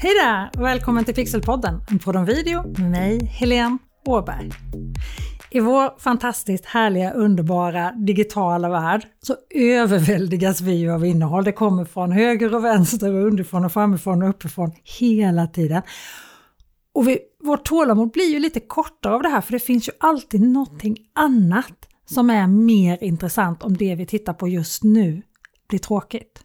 Hej där! Välkommen till Pixelpodden, en podd om video med mig, Helene Åberg. I vår fantastiskt härliga, underbara digitala värld så överväldigas vi av innehåll. Det kommer från höger och vänster och underifrån och framifrån och uppifrån hela tiden. Och vi, vårt tålamod blir ju lite kortare av det här för det finns ju alltid någonting annat som är mer intressant om det vi tittar på just nu blir tråkigt.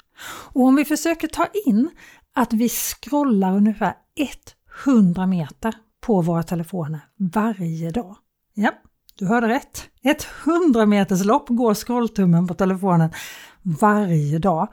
Och om vi försöker ta in att vi scrollar ungefär 100 meter på våra telefoner varje dag. Ja, du hörde rätt. Ett 100 meters lopp går scrolltummen på telefonen varje dag.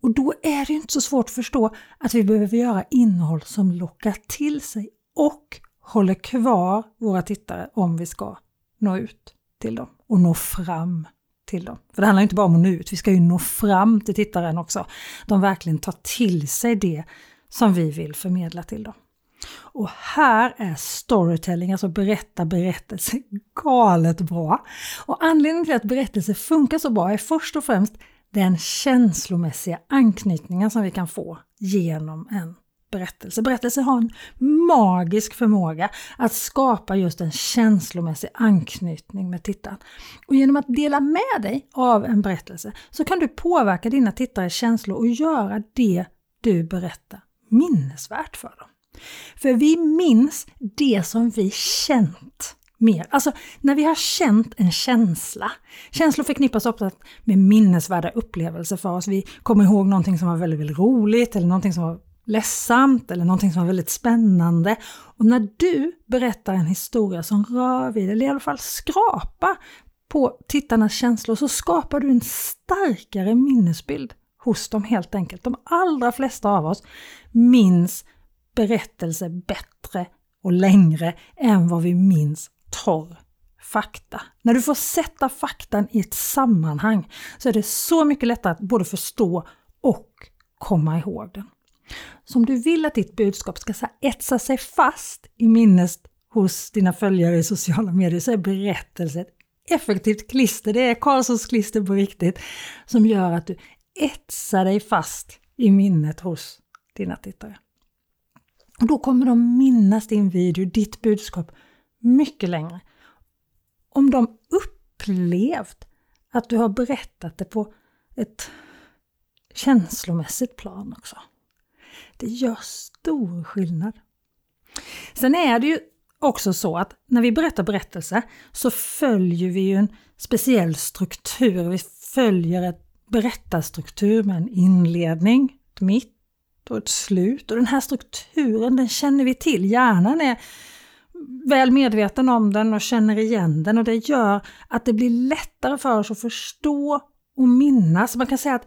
Och då är det inte så svårt att förstå att vi behöver göra innehåll som lockar till sig och håller kvar våra tittare om vi ska nå ut till dem och nå fram till dem. För det handlar inte bara om att nå ut, vi ska ju nå fram till tittaren också. De verkligen tar till sig det som vi vill förmedla till dem. Och här är storytelling, alltså berätta berättelse, galet bra. Och anledningen till att berättelse funkar så bra är först och främst den känslomässiga anknytningen som vi kan få genom en berättelse. Berättelser har en magisk förmåga att skapa just en känslomässig anknytning med tittaren. Och genom att dela med dig av en berättelse så kan du påverka dina tittares känslor och göra det du berättar minnesvärt för dem. För vi minns det som vi känt mer. Alltså när vi har känt en känsla. Känslor förknippas ofta med minnesvärda upplevelser för oss. Vi kommer ihåg någonting som var väldigt, väldigt roligt eller någonting som var ledsamt eller någonting som var väldigt spännande. Och när du berättar en historia som rör vid, eller i alla fall skrapar på tittarnas känslor så skapar du en starkare minnesbild hos dem helt enkelt. De allra flesta av oss minns berättelser bättre och längre än vad vi minns torr fakta. När du får sätta faktan i ett sammanhang så är det så mycket lättare att både förstå och komma ihåg den. Så om du vill att ditt budskap ska etsa sig fast i minnet hos dina följare i sociala medier så är berättelsen ett effektivt klister. Det är Karlssons klister på riktigt som gör att du etsar dig fast i minnet hos dina tittare. Och då kommer de minnas din video, ditt budskap, mycket längre. Om de upplevt att du har berättat det på ett känslomässigt plan också. Det gör stor skillnad. Sen är det ju också så att när vi berättar berättelser så följer vi ju en speciell struktur. Vi följer en berättarstruktur med en inledning, ett mitt och ett slut. Och den här strukturen den känner vi till. Hjärnan är väl medveten om den och känner igen den och det gör att det blir lättare för oss att förstå och minnas. Man kan säga att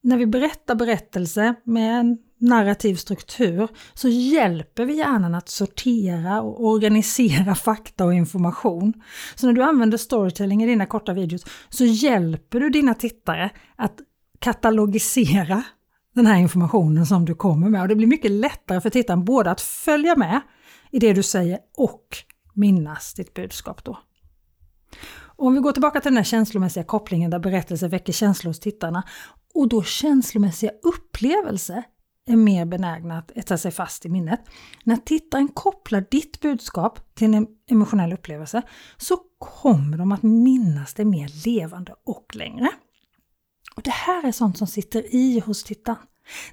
när vi berättar berättelse med en narrativ struktur så hjälper vi hjärnan att sortera och organisera fakta och information. Så när du använder storytelling i dina korta videos så hjälper du dina tittare att katalogisera den här informationen som du kommer med. Och det blir mycket lättare för tittaren både att följa med i det du säger och minnas ditt budskap då. Och om vi går tillbaka till den här känslomässiga kopplingen där berättelser väcker känslor hos tittarna och då känslomässiga upplevelser är mer benägna att äta sig fast i minnet. När tittaren kopplar ditt budskap till en emotionell upplevelse så kommer de att minnas det mer levande och längre. Och Det här är sånt som sitter i hos tittaren.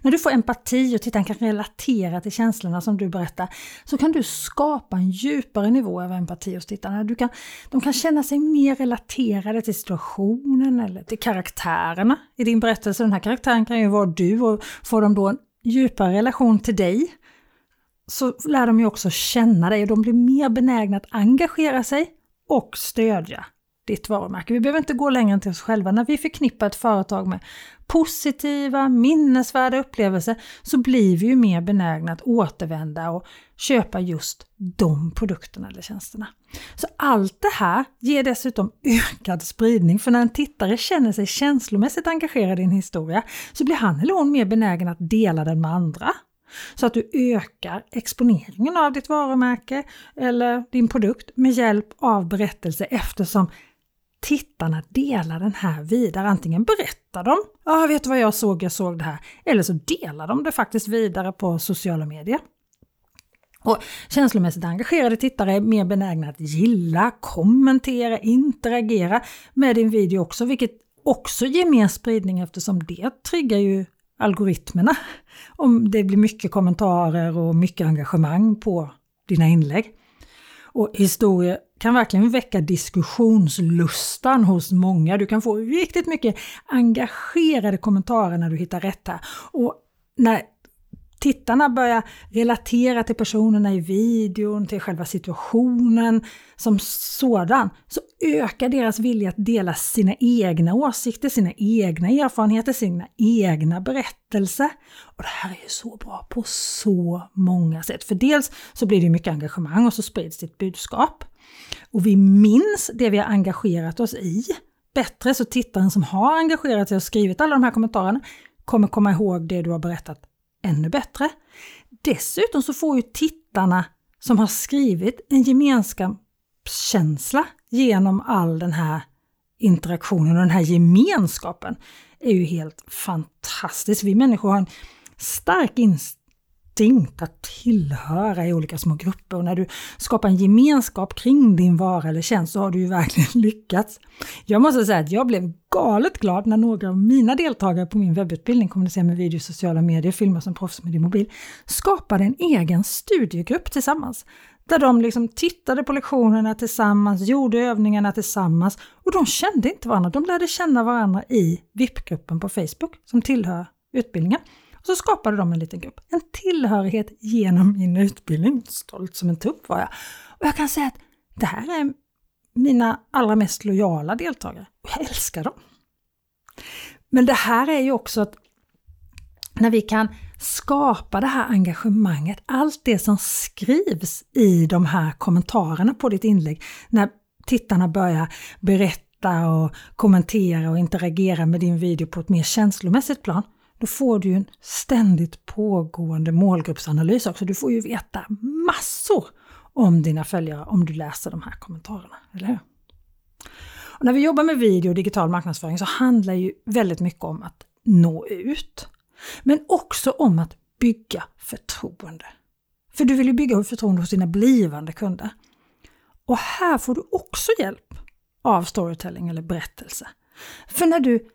När du får empati och tittaren kan relatera till känslorna som du berättar så kan du skapa en djupare nivå av empati hos tittarna. Du kan, de kan känna sig mer relaterade till situationen eller till karaktärerna i din berättelse. Den här karaktären kan ju vara du och får de då en djupare relation till dig så lär de ju också känna dig och de blir mer benägna att engagera sig och stödja ditt varumärke. Vi behöver inte gå längre än till oss själva. När vi förknippar ett företag med positiva, minnesvärda upplevelser så blir vi ju mer benägna att återvända och köpa just de produkterna eller tjänsterna. Så allt det här ger dessutom ökad spridning för när en tittare känner sig känslomässigt engagerad i en historia så blir han eller hon mer benägen att dela den med andra. Så att du ökar exponeringen av ditt varumärke eller din produkt med hjälp av berättelse eftersom tittarna delar den här vidare. Antingen berättar de, ja vet du vad jag såg, jag såg det här. Eller så delar de det faktiskt vidare på sociala medier. Och känslomässigt engagerade tittare är mer benägna att gilla, kommentera, interagera med din video också, vilket också ger mer spridning eftersom det triggar ju algoritmerna. Om det blir mycket kommentarer och mycket engagemang på dina inlägg. Och historier kan verkligen väcka diskussionslustan hos många. Du kan få riktigt mycket engagerade kommentarer när du hittar rätt här. Och när tittarna börjar relatera till personerna i videon, till själva situationen som sådan, så ökar deras vilja att dela sina egna åsikter, sina egna erfarenheter, sina egna berättelser. Och det här är ju så bra på så många sätt. För dels så blir det mycket engagemang och så sprids ditt budskap. Och vi minns det vi har engagerat oss i bättre, så tittaren som har engagerat sig och skrivit alla de här kommentarerna kommer komma ihåg det du har berättat ännu bättre. Dessutom så får ju tittarna som har skrivit en gemenskapskänsla genom all den här interaktionen och den här gemenskapen är ju helt fantastiskt. Vi människor har en stark instinkt att tillhöra i olika små grupper och när du skapar en gemenskap kring din vara eller tjänst så har du ju verkligen lyckats. Jag måste säga att jag blev galet glad när några av mina deltagare på min webbutbildning Kommunicera med video, sociala medier, filma som proffs med din mobil skapade en egen studiegrupp tillsammans. Där de liksom tittade på lektionerna tillsammans, gjorde övningarna tillsammans och de kände inte varandra. De lärde känna varandra i VIP-gruppen på Facebook som tillhör utbildningen. Så skapade de en liten grupp, en tillhörighet genom min utbildning. Stolt som en tupp var jag. Och jag kan säga att det här är mina allra mest lojala deltagare. Och jag älskar dem. Men det här är ju också att när vi kan skapa det här engagemanget, allt det som skrivs i de här kommentarerna på ditt inlägg, när tittarna börjar berätta och kommentera och interagera med din video på ett mer känslomässigt plan, då får du en ständigt pågående målgruppsanalys också. Du får ju veta massor om dina följare om du läser de här kommentarerna, eller hur? Och när vi jobbar med video och digital marknadsföring så handlar ju väldigt mycket om att nå ut. Men också om att bygga förtroende. För du vill ju bygga förtroende hos dina blivande kunder. Och här får du också hjälp av storytelling eller berättelse. För när du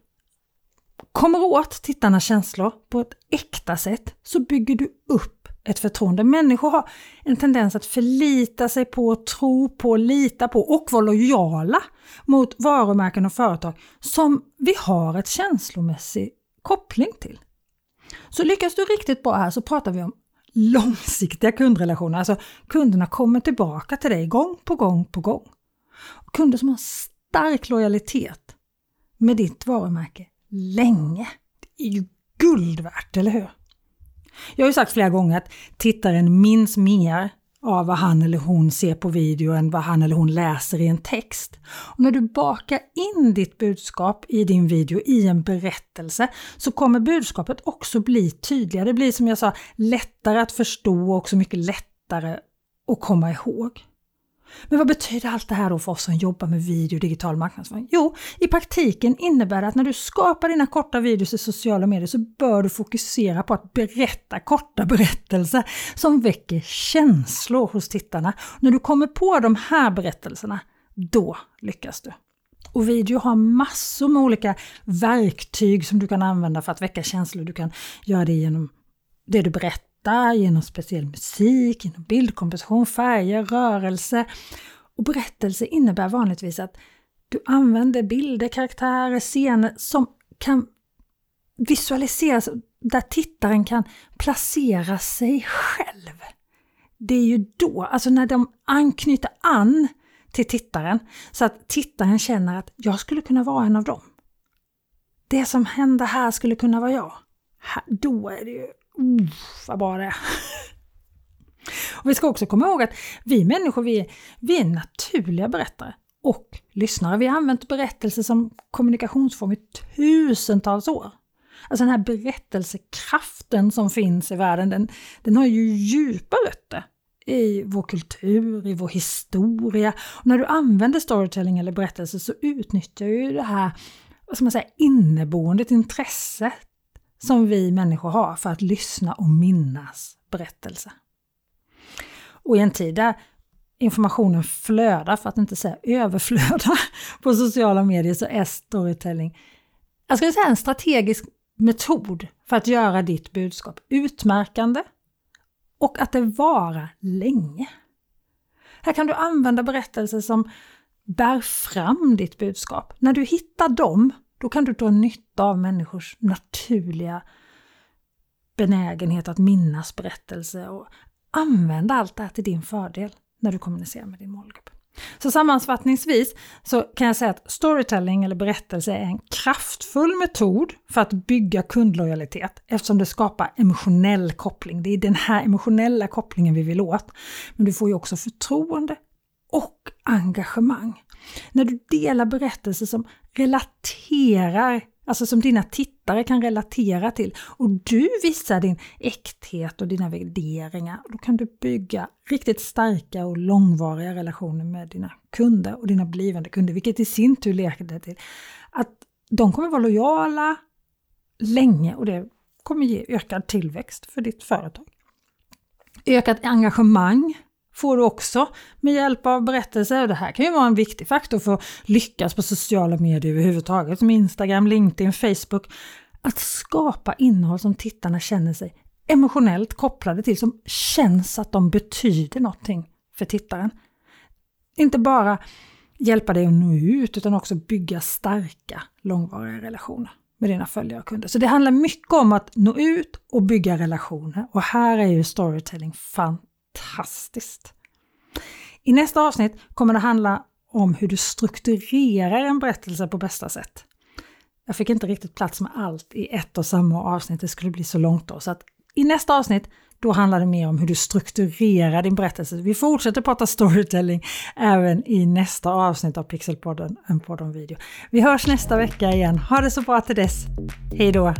kommer åt tittarnas känslor på ett äkta sätt så bygger du upp ett förtroende. Människor har en tendens att förlita sig på, tro på, lita på och vara lojala mot varumärken och företag som vi har ett känslomässig koppling till. Så lyckas du riktigt bra här så pratar vi om långsiktiga kundrelationer. Alltså kunderna kommer tillbaka till dig gång på gång på gång. Kunder som har stark lojalitet med ditt varumärke länge. Det är ju guld värt, eller hur? Jag har ju sagt flera gånger att tittaren minns mer av vad han eller hon ser på video än vad han eller hon läser i en text. Och när du bakar in ditt budskap i din video i en berättelse så kommer budskapet också bli tydligare. Det blir som jag sa lättare att förstå och också mycket lättare att komma ihåg. Men vad betyder allt det här då för oss som jobbar med video och digital marknadsföring? Jo, i praktiken innebär det att när du skapar dina korta videos i sociala medier så bör du fokusera på att berätta korta berättelser som väcker känslor hos tittarna. när du kommer på de här berättelserna, då lyckas du. Och video har massor med olika verktyg som du kan använda för att väcka känslor. Du kan göra det genom det du berättar berätta genom speciell musik, genom bildkomposition, färger, rörelse. Och berättelse innebär vanligtvis att du använder bilder, karaktärer, scener som kan visualiseras, där tittaren kan placera sig själv. Det är ju då, alltså när de anknyter an till tittaren, så att tittaren känner att jag skulle kunna vara en av dem. Det som händer här skulle kunna vara jag. Då är det ju Uh, vad bra det är. Och vi ska också komma ihåg att vi människor vi är, vi är naturliga berättare och lyssnare. Vi har använt berättelse som kommunikationsform i tusentals år. Alltså den här berättelsekraften som finns i världen, den, den har ju djupa rötter i vår kultur, i vår historia. Och när du använder storytelling eller berättelse så utnyttjar du det här vad ska man säga, inneboende intresset som vi människor har för att lyssna och minnas berättelser. Och i en tid där informationen flödar, för att inte säga överflödar, på sociala medier så är storytelling, jag skulle säga en strategisk metod för att göra ditt budskap utmärkande och att det varar länge. Här kan du använda berättelser som bär fram ditt budskap. När du hittar dem, då kan du dra nytta av människors naturliga benägenhet att minnas berättelser och använda allt det här till din fördel när du kommunicerar med din målgrupp. Så sammanfattningsvis så kan jag säga att storytelling eller berättelse är en kraftfull metod för att bygga kundlojalitet eftersom det skapar emotionell koppling. Det är den här emotionella kopplingen vi vill åt. Men du får ju också förtroende och engagemang. När du delar berättelser som relaterar Alltså som dina tittare kan relatera till. Och du visar din äkthet och dina värderingar. Då kan du bygga riktigt starka och långvariga relationer med dina kunder och dina blivande kunder. Vilket i sin tur leder till att de kommer vara lojala länge och det kommer ge ökad tillväxt för ditt företag. Ökat engagemang får du också med hjälp av berättelser. Det här kan ju vara en viktig faktor för att lyckas på sociala medier överhuvudtaget som Instagram, LinkedIn, Facebook. Att skapa innehåll som tittarna känner sig emotionellt kopplade till, som känns att de betyder någonting för tittaren. Inte bara hjälpa dig att nå ut utan också bygga starka långvariga relationer med dina följare och kunder. Så det handlar mycket om att nå ut och bygga relationer och här är ju storytelling fantastiskt fantastiskt. I nästa avsnitt kommer det handla om hur du strukturerar en berättelse på bästa sätt. Jag fick inte riktigt plats med allt i ett och samma avsnitt, det skulle bli så långt då. Så att I nästa avsnitt då handlar det mer om hur du strukturerar din berättelse. Vi fortsätter prata storytelling även i nästa avsnitt av Pixelpodden, en podd om video. Vi hörs nästa vecka igen. Ha det så bra till dess. Hej då!